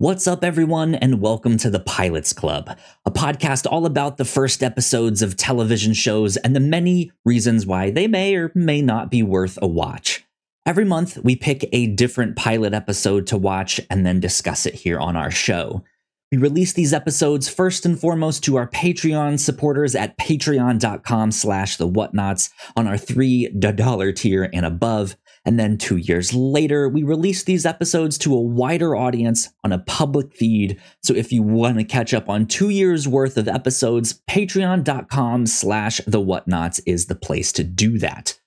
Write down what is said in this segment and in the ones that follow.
What's up, everyone, and welcome to the Pilots Club, a podcast all about the first episodes of television shows and the many reasons why they may or may not be worth a watch. Every month, we pick a different pilot episode to watch and then discuss it here on our show. We release these episodes first and foremost to our Patreon supporters at patreon.com slash the whatnauts on our $3 tier and above. And then two years later, we release these episodes to a wider audience on a public feed. So if you want to catch up on two years worth of episodes, patreon.com slash the whatnauts is the place to do that.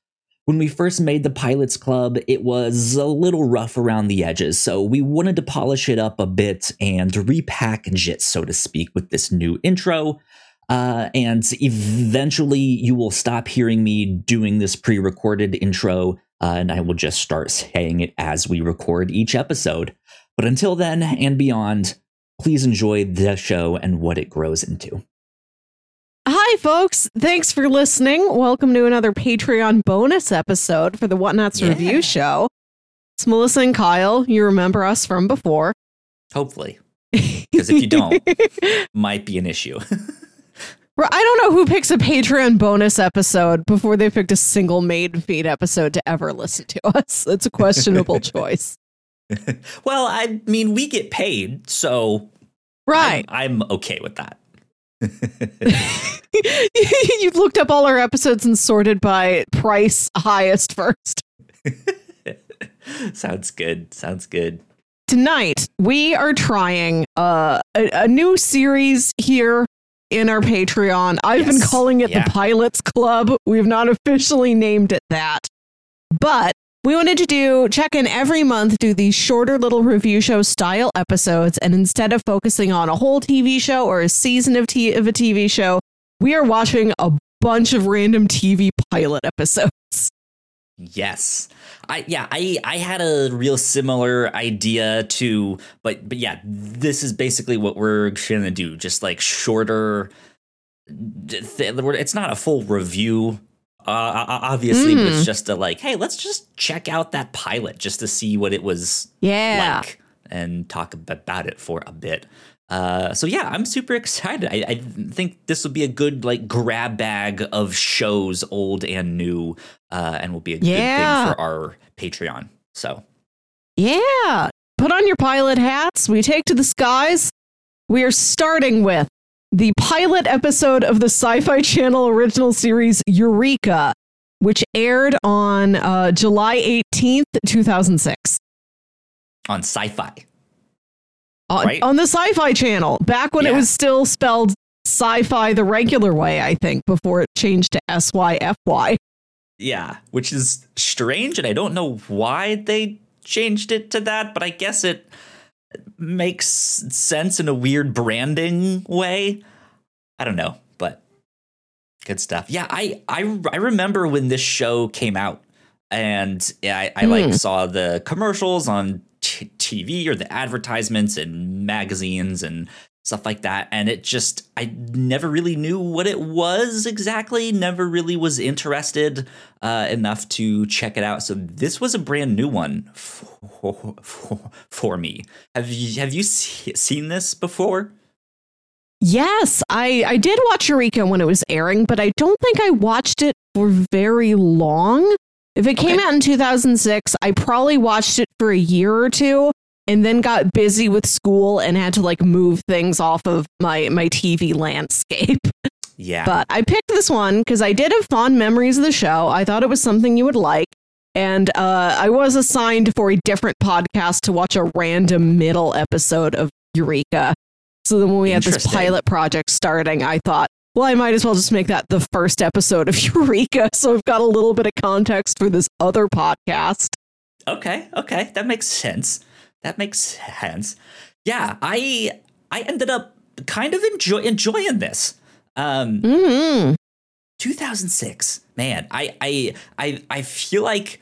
When we first made the Pilots Club, it was a little rough around the edges, so we wanted to polish it up a bit and repackage it, so to speak, with this new intro. Uh, and eventually, you will stop hearing me doing this pre recorded intro, uh, and I will just start saying it as we record each episode. But until then and beyond, please enjoy the show and what it grows into. Hi, folks. Thanks for listening. Welcome to another Patreon bonus episode for the Whatnauts Yeah. review show. It's Melissa and Kyle. You remember us from before. Hopefully, because if you don't, might be an issue. I don't know who picks a Patreon bonus episode before they picked a single main feed episode to ever listen to us. It's a questionable choice. well, I mean, we get paid, so Right. I'm, I'm okay with that. You've looked up all our episodes and sorted by price highest first. Sounds good. Sounds good. tonight we are trying uh, a, a new series here in our patreon. I've been calling it Yeah. the pilots club. We've not officially named it that. But we wanted to do check in every month do these shorter little review show style episodes. And instead of focusing on a whole tv show or a season of, t- of a tv show we are watching a bunch of random tv pilot episodes Yes. I yeah, I I had a real similar idea to but but yeah, this is basically what we're going to do, just like shorter it's not a full review uh, obviously, but it's just a like, hey, let's just check out that pilot just to see what it was yeah like and talk about it for a bit. Uh, so yeah, I'm super excited. I, I think this will be a good like grab bag of shows, old and new, uh, and will be a good Yeah. thing for our Patreon. So Yeah. Put on your pilot hats. We take to the skies. We are starting with the pilot episode of the Sci Fi Channel original series Eureka, which aired on uh, July 18th, 2006. on Sci-Fi, On, Right. on the Sci Fi Channel, back when it was still spelled sci fi the regular way, I think, before it changed to S Y F Y. yeah, which is strange, and I don't know why they changed it to that, but I guess it makes sense in a weird branding way. I don't know, but good stuff. Yeah, I I I remember when this show came out, and I I like hmm. saw the commercials on t- TV or the advertisements and magazines and stuff like that, and it just I never really knew what it was exactly. Never really was interested uh, enough to check it out. So this was a brand new one for, for, for me. Have you have you se- seen this before? Yes, I, I did watch Eureka when it was airing, but I don't think I watched it for very long. If it came Okay. out in 2006, I probably watched it for a year or two and then got busy with school and had to like move things off of my, my TV landscape. Yeah. But I picked this one because I did have fond memories of the show. I thought it was something you would like. And uh, I was assigned for a different podcast to watch a random middle episode of Eureka. So then when we had this pilot project starting, I thought, well, I might as well just make that the first episode of Eureka. So I've got a little bit of context for this other podcast. Okay, okay, that makes sense. That makes sense. Yeah, I I ended up kind of enjoy enjoying this. Um, Mm-hmm. 2006, man. I I I I feel like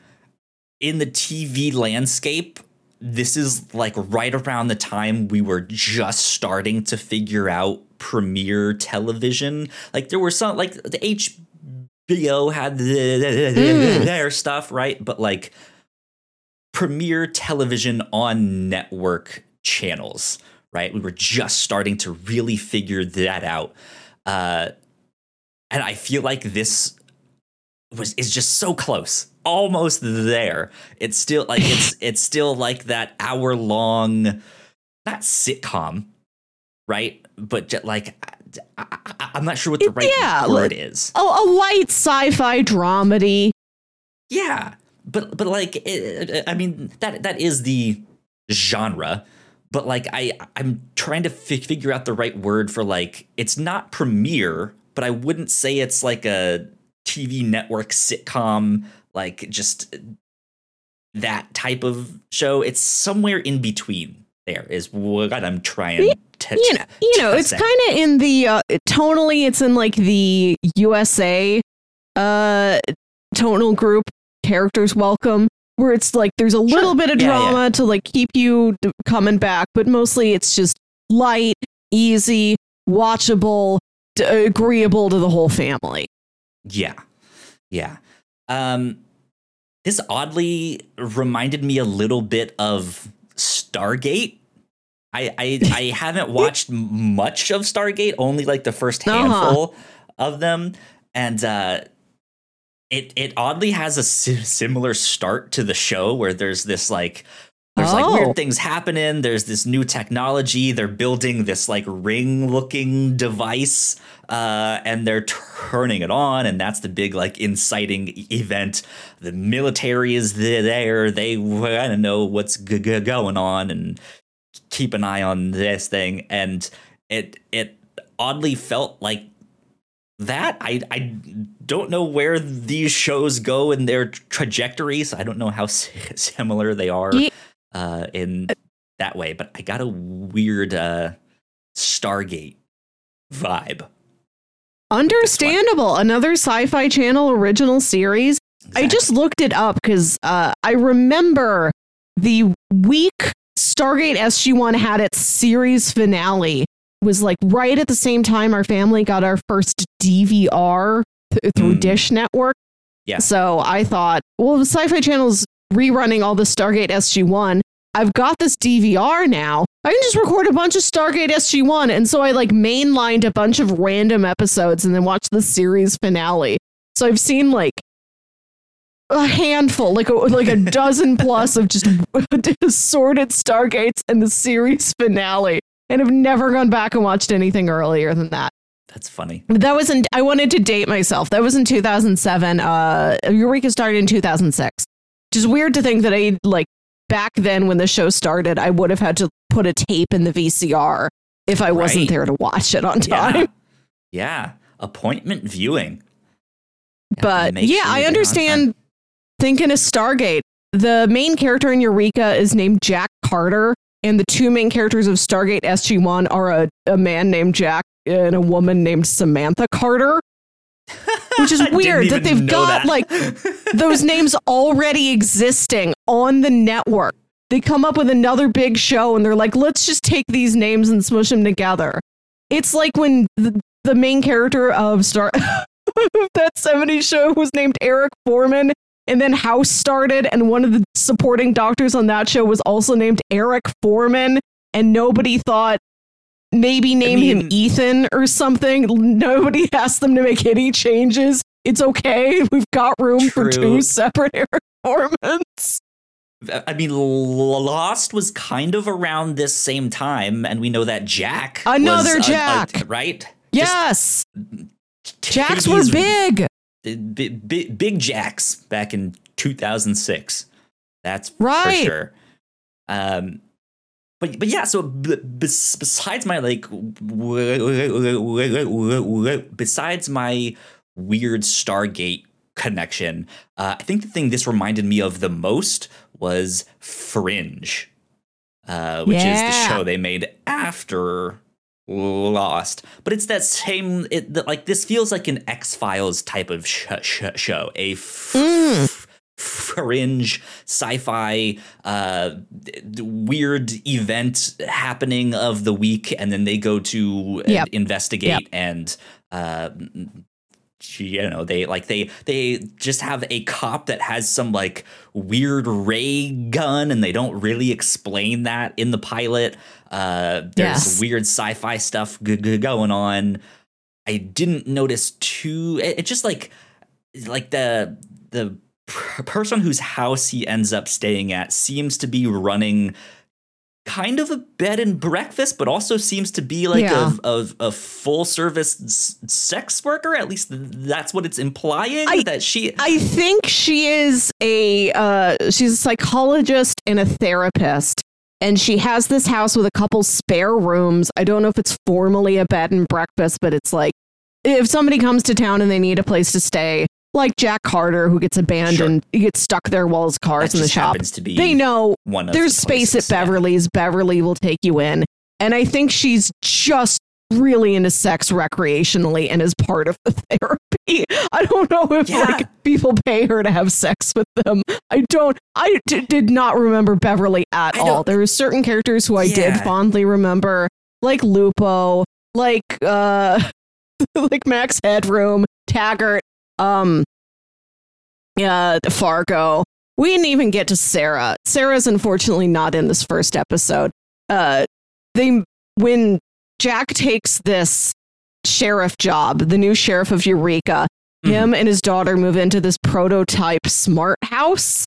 in the TV landscape, this is like right around the time we were just starting to figure out premiere television. Like there were some like the HBO had Mm. their stuff, right? But like premiere television on network channels, right? We were just starting to really figure that out. Uh, and I feel like this was is just so close, almost there. It's still like it's it's still like that hour long, not sitcom, right? But just like I, am not sure what the right yeah, word is. Oh, a light sci-fi dramedy. Yeah, but but like it, I mean that that is the genre. But like I I'm trying to fi- figure out the right word for like it's not premiere, but I wouldn't say it's like a TV network sitcom like just that type of show. It's somewhere in between. There is what I'm trying to, you know, you know, it's kind of in the uh, tonally. It's in like the USA uh tonal group characters welcome where it's like there's a sure. little bit of drama yeah, yeah. to like keep you coming back but mostly it's just light easy watchable d- agreeable to the whole family yeah yeah um this oddly reminded me a little bit of stargate I I, I haven't watched much of Stargate, only like the first uh-huh. handful uh-huh. of them, and uh, it it oddly has a similar start to the show where there's this like there's oh. like weird oh. things happening. There's this new technology. They're building this like ring looking device, uh, and they're turning it on, and that's the big like inciting event. The military is there. They want to know what's g- g- going on, and keep an eye on this thing and it it oddly felt like that. I i don't know where these shows go in their trajectories i don't know how similar they are uh, in that way but i got a weird uh, stargate vibe. Understandable. Another sci-fi channel original series. Exactly. i just looked it up because uh, i remember the week Stargate SG1 had its series finale was like right at the same time our family got our first DVR th- through mm. Dish Network. Yeah. So I thought, well, the Sci-Fi Channel's rerunning all the Stargate SG1. I've got this DVR now. I can just record a bunch of Stargate SG1. And so I like mainlined a bunch of random episodes and then watched the series finale. So I've seen like a handful, like a like a dozen plus of just assorted Stargates and the series finale, and have never gone back and watched anything earlier than that. That's funny. That was in. I wanted to date myself. That was in 2007. Uh, Eureka started in 2006. Which is weird to think that I like back then when the show started, I would have had to put a tape in the VCR if I wasn't there to watch it on time. Yeah, yeah. appointment viewing. But yeah, sure I understand thinking of Stargate. The main character in Eureka is named Jack Carter, and the two main characters of Stargate SG 1 are a, a man named Jack and a woman named Samantha Carter. Which is weird that they've got that. like those names already existing on the network. They come up with another big show and they're like, let's just take these names and smush them together. It's like when the, the main character of Star that 70s show was named Eric Forman and then House started, and one of the supporting doctors on that show was also named Eric Foreman, and nobody thought maybe name I mean, him Ethan or something. Nobody asked them to make any changes. It's okay. We've got room true. for two separate Eric Formans. I mean, Lost was kind of around this same time, and we know that Jack, another was, Jack, uh, uh, right? Yes, Jacks were big big, big, big jacks back in 2006. That's right. for sure. Um, but but yeah, so b- besides my like, besides my weird Stargate connection, uh, I think the thing this reminded me of the most was Fringe, uh, which yeah. is the show they made after Lost, but it's that same. It the, like this feels like an X Files type of sh- sh- show, a f- mm. fringe sci-fi uh, weird event happening of the week, and then they go to yep. investigate yep. and uh, you know they like they they just have a cop that has some like weird ray gun and they don't really explain that in the pilot uh there's Yes. weird sci-fi stuff g- g- going on i didn't notice too it, it just like like the the per- person whose house he ends up staying at seems to be running kind of a bed and breakfast, but also seems to be like Yeah. a, a, a full service s- sex worker. At least that's what it's implying. I- that she. I think she is a uh, she's a psychologist and a therapist, and she has this house with a couple spare rooms. I don't know if it's formally a bed and breakfast, but it's like if somebody comes to town and they need a place to stay, like Jack Carter who gets abandoned, he gets stuck there while his that car's in the shop. to be They know one of there's the space at yeah. Beverly's. Beverly will take you in. And I think she's just really into sex recreationally and is part of the therapy. I don't know if Yeah. like people pay her to have sex with them. I don't I d- did not remember Beverly at I all. There are certain characters who I did fondly remember, like Lupo, like uh like Max Headroom, Taggart, um yeah, Fargo. We didn't even get to Sarah. Sarah's unfortunately not in this first episode. Uh, they when Jack takes this sheriff job, the new sheriff of Eureka, Mhm. him and his daughter move into this prototype smart house.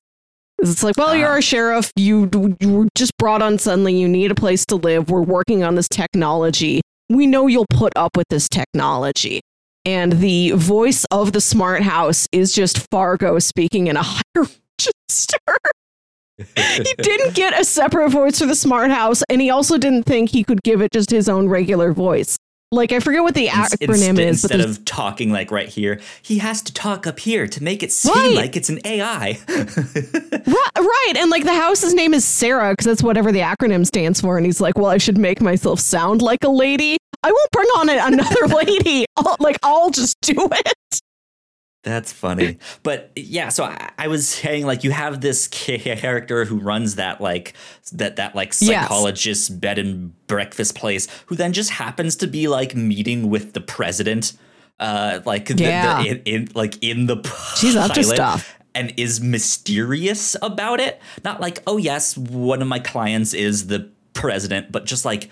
It's like, well, you're Ah. a sheriff. You, you were just brought on suddenly. You need a place to live. We're working on this technology. We know you'll put up with this technology. And the voice of the smart house is just Fargo speaking in a higher register. He didn't get a separate voice for the smart house, and he also didn't think he could give it just his own regular voice. Like I forget what the acronym is, instead of talking like right here, he has to talk up here to make it seem Right. like it's an AI. Ri- right, and like the house's name is Sarah because that's whatever the acronym stands for. And he's like, "Well, I should make myself sound like a lady. I won't bring on another lady. I'll, like I'll just do it." That's funny. But yeah, so I, I was saying like you have this character who runs that like that that like Yes. psychologist bed and breakfast place who then just happens to be like meeting with the president uh like the- the- Yeah. in, in like in the She's up to stuff. and is mysterious about it. Not like, "Oh yes, one of my clients is the president," but just like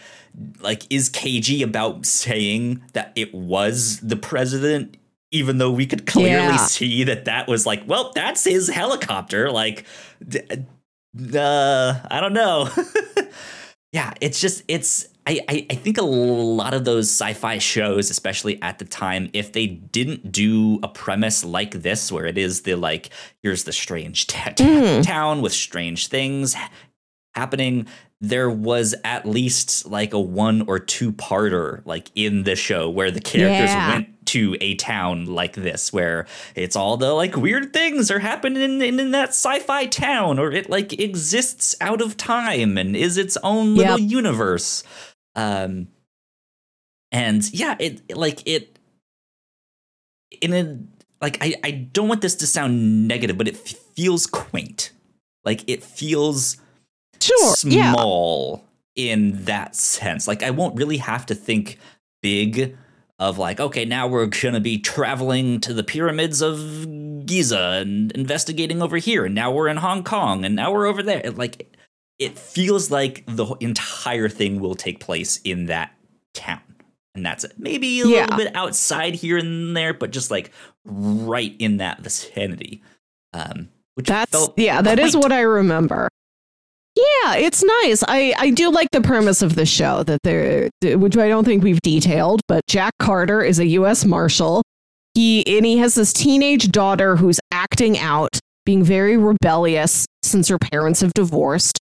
like is cagey about saying that it was the president even though we could clearly Yeah. see that that was like well that's his helicopter like d- uh i don't know yeah it's just it's I, I i think a lot of those sci-fi shows especially at the time if they didn't do a premise like this where it is the like here's the strange ta- ta- Mhm. town with strange things happening there was at least like a one or two parter like in the show where the characters Yeah. went to a town like this where it's all the like weird things are happening in, in, that sci-fi town or it like exists out of time and is its own little universe um and yeah it like it in a like I, I don't want this to sound negative but it f- feels quaint like it feels Sure. Yeah. small in that sense. Like I won't really have to think big of like, okay, now we're gonna be traveling to the pyramids of Giza and investigating over here, and now we're in Hong Kong, and now we're over there. Like it feels like the entire thing will take place in that town. And that's it. Maybe a Yeah. little bit outside here and there, but just like right in that vicinity. Um, which That's yeah, that is what I remember. Yeah, it's nice. I I do like the premise of the show that there, which I don't think we've detailed, but Jack Carter is a U.S. Marshal. He and he has this teenage daughter who's acting out, being very rebellious since her parents have divorced,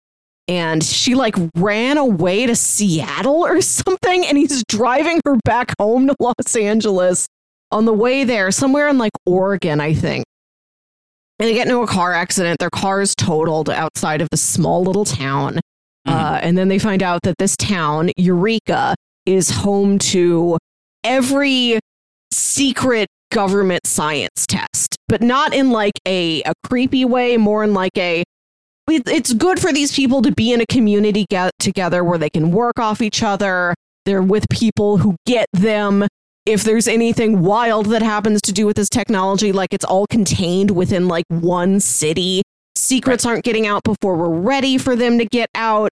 and she like ran away to Seattle or something, and he's driving her back home to Los Angeles. On the way there, somewhere in like Oregon, I think. And they get into a car accident. Their car is totaled outside of this small little town. Uh, and then they find out that this town, Eureka, is home to every secret government science test, but not in like a, a creepy way, more in like a it, it's good for these people to be in a community get together where they can work off each other. They're with people who get them. If there's anything wild that happens to do with this technology, like it's all contained within like one city. Secrets aren't getting out before we're ready for them to get out.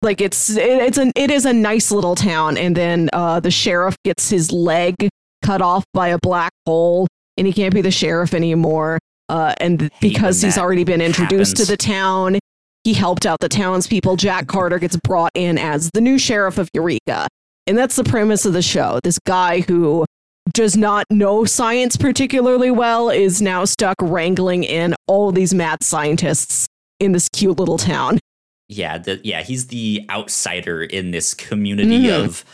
Like it's it, it's an it is a nice little town, and then uh, the sheriff gets his leg cut off by a black hole, and he can't be the sheriff anymore. Uh, and because he's already been introduced happens. to the town, he helped out the townspeople. Jack Carter gets brought in as the new sheriff of Eureka. And that's the premise of the show. This guy who does not know science particularly well is now stuck wrangling in all these mad scientists in this cute little town. Yeah, the, yeah, he's the outsider in this community mm-hmm. of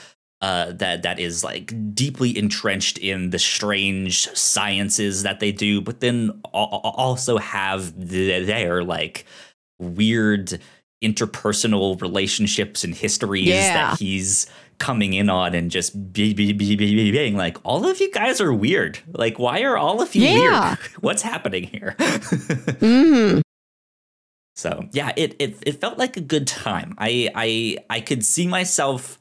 uh, that that is like deeply entrenched in the strange sciences that they do, but then also have their like weird interpersonal relationships and histories yeah. that he's coming in on and just be, be, be, be, being like, all of you guys are weird. Like, why are all of you yeah. weird? What's happening here? mm-hmm. So yeah, it, it it felt like a good time. I I I could see myself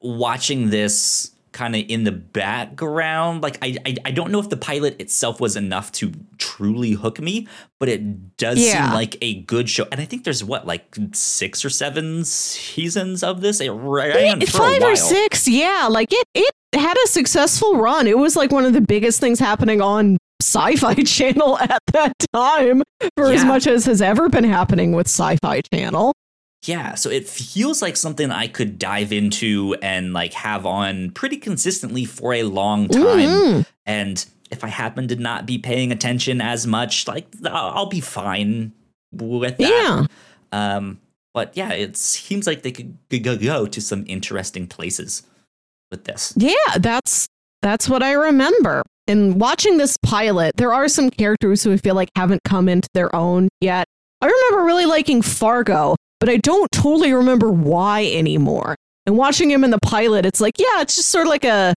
watching this kind of in the background. Like I, I, I don't know if the pilot itself was enough to truly hook me, but it does yeah. seem like a good show. And I think there's what like six or seven seasons of this. It ran for five or six. Yeah, like it it had a successful run. It was like one of the biggest things happening on Sci-Fi Channel at that time, for yeah. as much as has ever been happening with Sci-Fi Channel. Yeah, so it feels like something I could dive into and like have on pretty consistently for a long time. Mm-hmm. And if I happen to not be paying attention as much, like I'll be fine with that. Yeah. Um, but yeah, it seems like they could go to some interesting places with this. Yeah, that's that's what I remember. And watching this pilot, there are some characters who I feel like haven't come into their own yet. I remember really liking Fargo but I don't totally remember why anymore. And watching him in the pilot, it's like, yeah, it's just sort of like a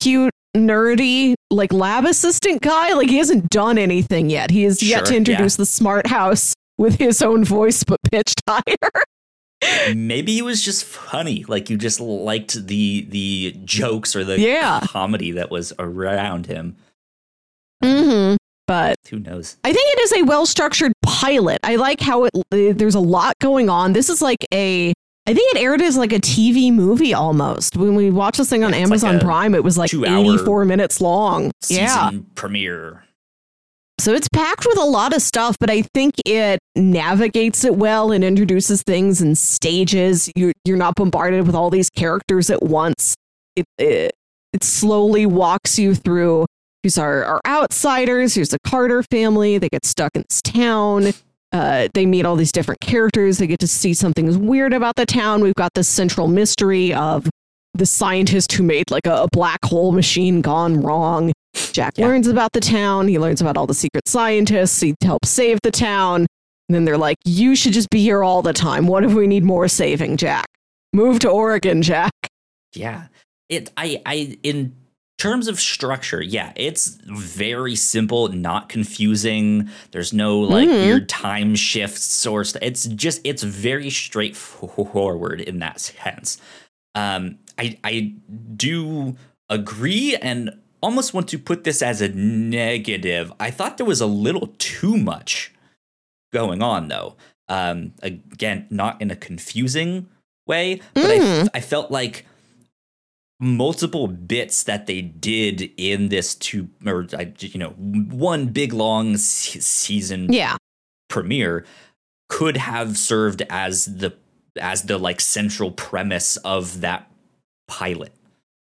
cute, nerdy, like lab assistant guy. Like he hasn't done anything yet. He has sure, yet to introduce yeah. the smart house with his own voice, but pitched higher. Maybe he was just funny. Like you just liked the the jokes or the yeah. comedy that was around him. Mm-hmm. But who knows? I think it is a well structured pilot. I like how it. There's a lot going on. This is like a. I think it aired as like a TV movie almost. When we watched this thing on yeah, Amazon like Prime, it was like 84 minutes long. yeah. Premiere. So it's packed with a lot of stuff, but I think it navigates it well and introduces things in stages. You're you're not bombarded with all these characters at once. It it, it slowly walks you through these our, are outsiders. Here's the Carter family. They get stuck in this town. Uh, they meet all these different characters. They get to see something weird about the town. We've got this central mystery of the scientist who made like a, a black hole machine gone wrong. Jack yeah. learns about the town. He learns about all the secret scientists. He helps save the town. And then they're like, You should just be here all the time. What if we need more saving, Jack? Move to Oregon, Jack. Yeah. It I I in terms of structure, yeah, it's very simple, not confusing. There's no like mm-hmm. weird time shifts or st- it's just it's very straightforward in that sense. Um, I I do agree and almost want to put this as a negative. I thought there was a little too much going on though. Um, again, not in a confusing way, but mm. I I felt like multiple bits that they did in this two or you know one big long season yeah. premiere could have served as the as the like central premise of that pilot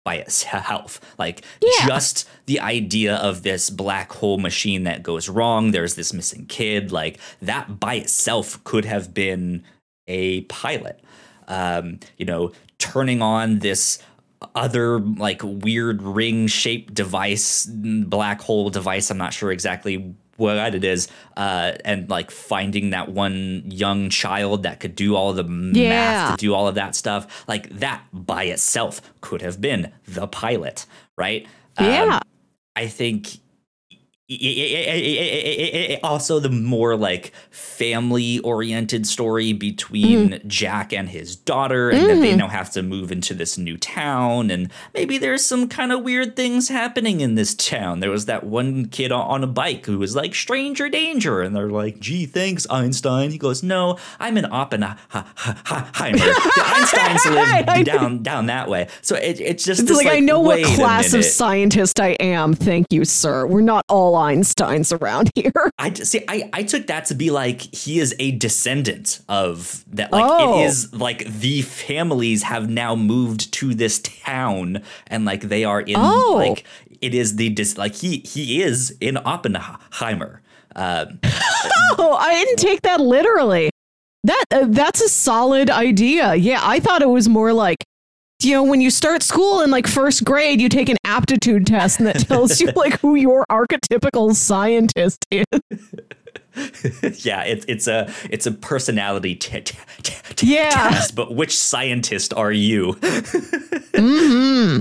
by itself. Like yeah. just the idea of this black hole machine that goes wrong there's this missing kid like that by itself could have been a pilot. Um you know turning on this other like weird ring shaped device, black hole device. I'm not sure exactly what it is, uh, and like finding that one young child that could do all the yeah. math to do all of that stuff. Like that by itself could have been the pilot, right? Yeah. Um, I think also the more like family oriented story between mm. Jack and his daughter and mm. that they now have to move into this new town and maybe there's some kind of weird things happening in this town. There was that one kid on a bike who was like stranger danger and they're like, "Gee, thanks Einstein." He goes, "No, I'm an Oppenheimer. the Einsteins live down down that way." So it, it's just it's like, like, I know what class of scientist I am. Thank you, sir. We're not all Einsteins around here. I see. I, I took that to be like he is a descendant of that. Like oh. it is like the families have now moved to this town, and like they are in oh. like it is the dis like he he is in Oppenheimer. Um, oh, I didn't take that literally. That uh, that's a solid idea. Yeah, I thought it was more like you know, when you start school in like first grade, you take an aptitude test and that tells you like who your archetypical scientist is. yeah, it's it's a it's a personality t- t- t- yeah. test, but which scientist are you? mm-hmm.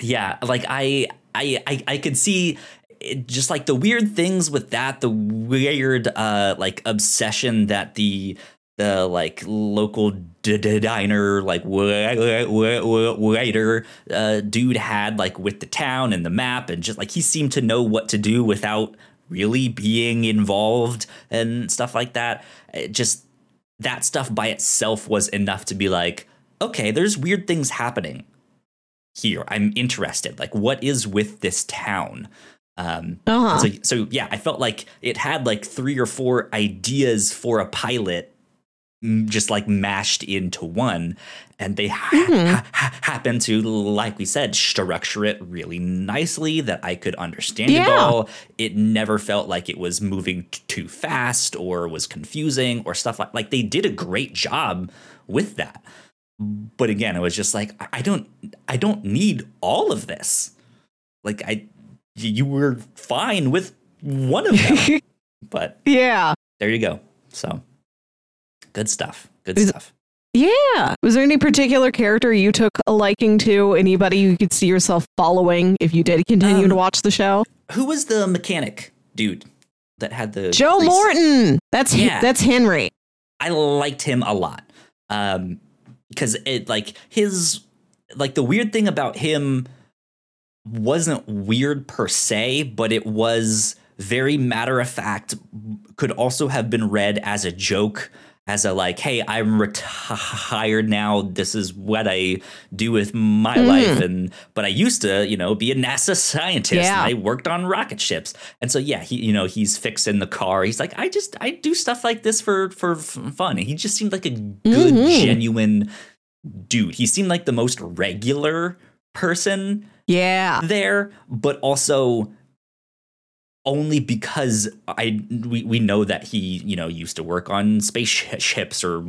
Yeah, like I I I, I could see it, just like the weird things with that, the weird uh like obsession that the the like local d- d- diner like writer uh, dude had like with the town and the map and just like he seemed to know what to do without really being involved and stuff like that. It just that stuff by itself was enough to be like okay there's weird things happening here. I'm interested. Like what is with this town? Um, uh-huh. so, so yeah i felt like it had like three or four ideas for a pilot just like mashed into one and they ha- mm-hmm. ha- happen to like we said structure it really nicely that i could understand yeah. it all. It never felt like it was moving t- too fast or was confusing or stuff like like they did a great job with that. But again it was just like i don't i don't need all of this. Like i you were fine with one of them. But yeah. there you go. So Good stuff. Good was, stuff. Yeah. Was there any particular character you took a liking to? Anybody you could see yourself following if you did continue um, to watch the show? Who was the mechanic dude that had the Joe? Morton? That's yeah. that's Henry. I liked him a lot. Um because it like his like the weird thing about him wasn't weird per se, but it was very matter of fact could also have been read as a joke as a like, hey, I'm retired now. This is what I do with my mm. life. And but I used to, you know, be a NASA scientist. Yeah. I worked on rocket ships. And so yeah, he, you know, he's fixing the car. He's like, I just I do stuff like this for for fun. And he just seemed like a good, mm-hmm. genuine dude. He seemed like the most regular person. Yeah. There, but also only because I we, we know that he you know used to work on spaceships or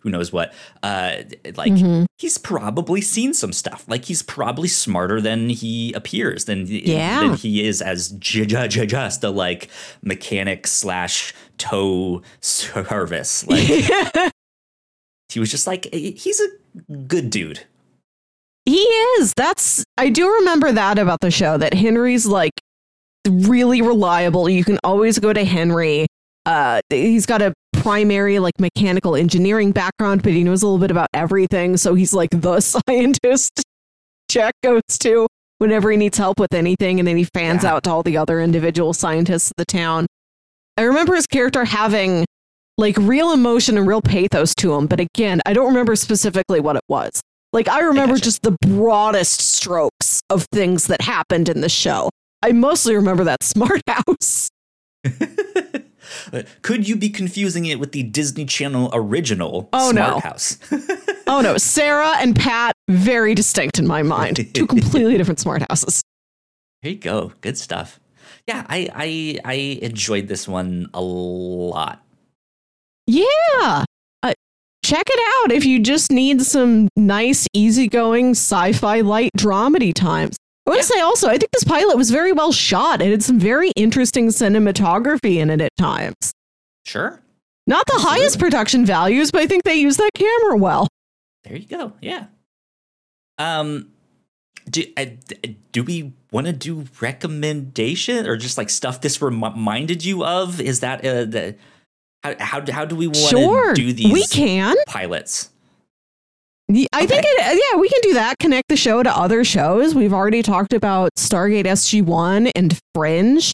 who knows what uh like mm-hmm. he's probably seen some stuff like he's probably smarter than he appears than yeah. than he is as j- j- j- just a like mechanic slash tow service like he was just like he's a good dude he is that's I do remember that about the show that Henry's like really reliable. You can always go to Henry. Uh, he's got a primary like mechanical engineering background, but he knows a little bit about everything. So he's like the scientist Jack goes to whenever he needs help with anything, and then he fans yeah. out to all the other individual scientists of the town. I remember his character having like real emotion and real pathos to him, but again, I don't remember specifically what it was. Like I remember I just the broadest strokes of things that happened in the show. I mostly remember that smart house. Could you be confusing it with the Disney Channel original oh, Smart no. House? oh no, Sarah and Pat very distinct in my mind. Two completely different smart houses. There you go. Good stuff. Yeah, I I I enjoyed this one a lot. Yeah. Uh, check it out if you just need some nice, easygoing sci-fi light dramedy times. I want to say also, I think this pilot was very well shot. It had some very interesting cinematography in it at times. Sure. Not the Absolutely. highest production values, but I think they used that camera well. There you go. Yeah. Um, do uh, do we want to do recommendation or just like stuff this reminded you of? Is that uh, the how how, how do we want to Sure. do these We can. pilots? Y- I think Okay. it, yeah, we can do that. Connect the show to other shows. We've already talked about Stargate SG1 and Fringe.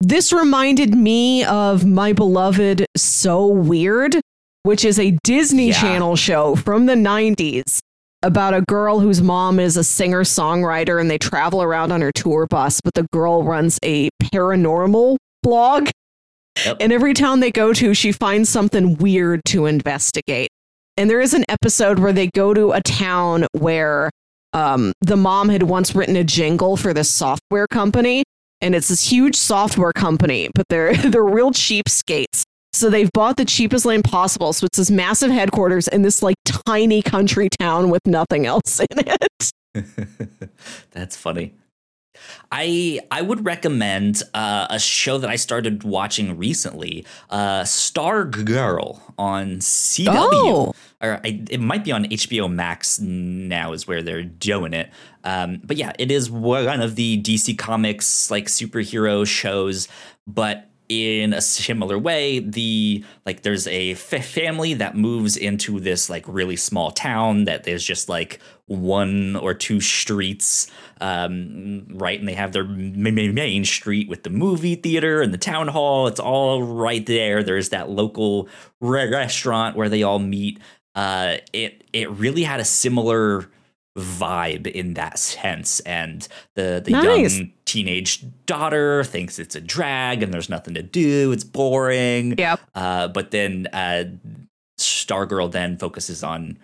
This reminded me of my beloved So Weird, which is a Disney Yeah. Channel show from the 90s about a girl whose mom is a singer songwriter and they travel around on her tour bus, but the girl runs a paranormal blog. Yep. And every town they go to, she finds something weird to investigate. And there is an episode where they go to a town where um, the mom had once written a jingle for this software company, and it's this huge software company, but they're they're real cheapskates. So they've bought the cheapest land possible. So it's this massive headquarters in this like tiny country town with nothing else in it. That's funny. I I would recommend uh, a show that I started watching recently, uh, Stargirl on CW. Oh. Or I, it might be on HBO Max now is where they're doing it. Um, but yeah, it is one of the DC Comics like superhero shows, but in a similar way the like there's a f- family that moves into this like really small town that there's just like one or two streets um, right and they have their ma- ma- main street with the movie theater and the town hall. It's all right there. There's that local re- restaurant where they all meet. Uh, it it really had a similar vibe in that sense and the the Nice. young teenage daughter thinks it's a drag and there's nothing to do it's boring Yep. uh, but then uh, stargirl then focuses on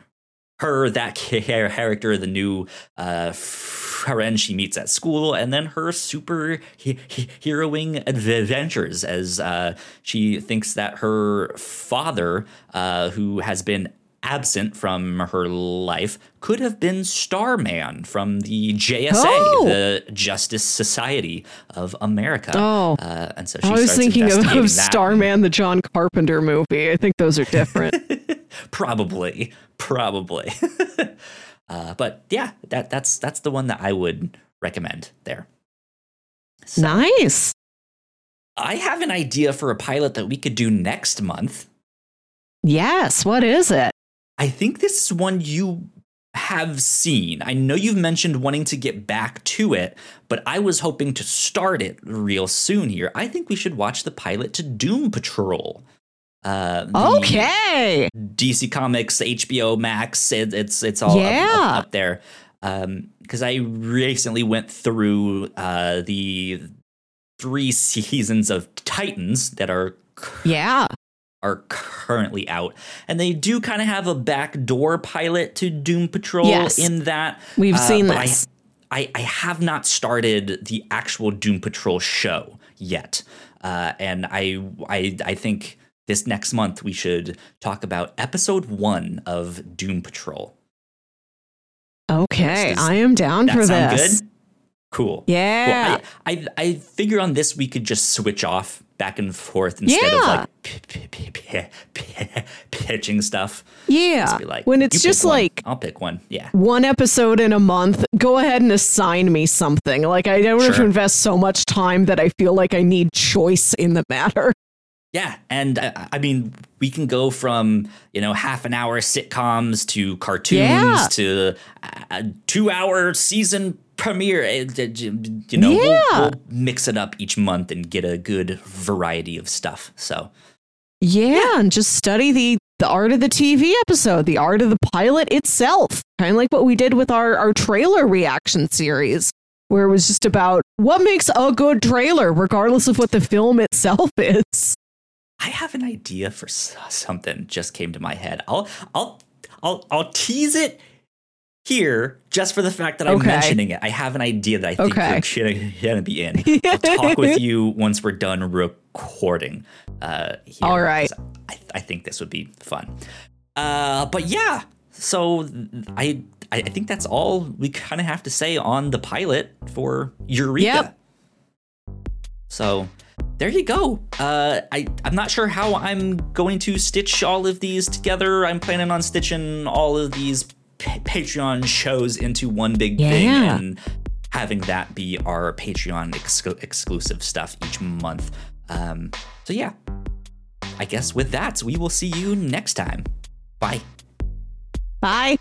her that character the new uh, friend she meets at school and then her super he- he- heroing adventures as uh, she thinks that her father uh, who has been absent from her life could have been Starman from the JSA, Oh. the Justice Society of America. Oh. Uh, and so she I was thinking of, of. Starman, the John Carpenter movie. I think those are different. probably, probably. uh, but yeah, that that's that's the one that I would recommend there. So, nice. I have an idea for a pilot that we could do next month. Yes. What is it? I think this is one you have seen. I know you've mentioned wanting to get back to it, but I was hoping to start it real soon here. I think we should watch the pilot to Doom Patrol. Uh, Okay. DC Comics, HBO Max, it, it's it's all up- up, up there. Because I recently went through uh, the three seasons of Titans that are Yeah. Are currently out, and they do kind of have a backdoor pilot to Doom Patrol Yes. in that We've uh, seen but I- this. I, I have not started the actual Doom Patrol show yet, uh, and I, I I think this next month we should talk about episode one of Doom Patrol. Okay. Does I am down for this. good? Cool. Yeah. Well, I, I I figure on this we could just switch off back and forth instead of like p- p- p- pitching stuff. yeah. Like, when it's just like I'll pick one. Yeah. one episode in a month, go ahead and assign me something. Like I don't have to invest so much time that I feel like I need choice in the matter. Yeah, and uh, I mean, we can go from you know half an hour sitcoms to cartoons Yeah. to a two hour season premiere. You know, we'll, we'll mix it up each month and get a good variety of stuff. So Yeah, and just study the the art of the TV episode, the art of the pilot itself. Kind of like what we did with our our trailer reaction series, where it was just about what makes a good trailer, regardless of what the film itself is. I have an idea for something. Just came to my head. I'll I'll I'll I'll tease it here just for the fact that I'm Okay. mentioning it. I have an idea that I think Okay. you're gonna, gonna be in. I'll talk with you once we're done recording. Uh, here, All right. I, I think this would be fun. Uh, but yeah, so I I think that's all we kind of have to say on the pilot for Eureka. Yep. So there you go. Uh, I I'm not sure how I'm going to stitch all of these together. I'm planning on stitching all of these Patreon shows into one big thing Yeah. and having that be our Patreon ex- exclusive stuff each month. Um, so yeah, I guess with that, we will see you next time. Bye. Bye.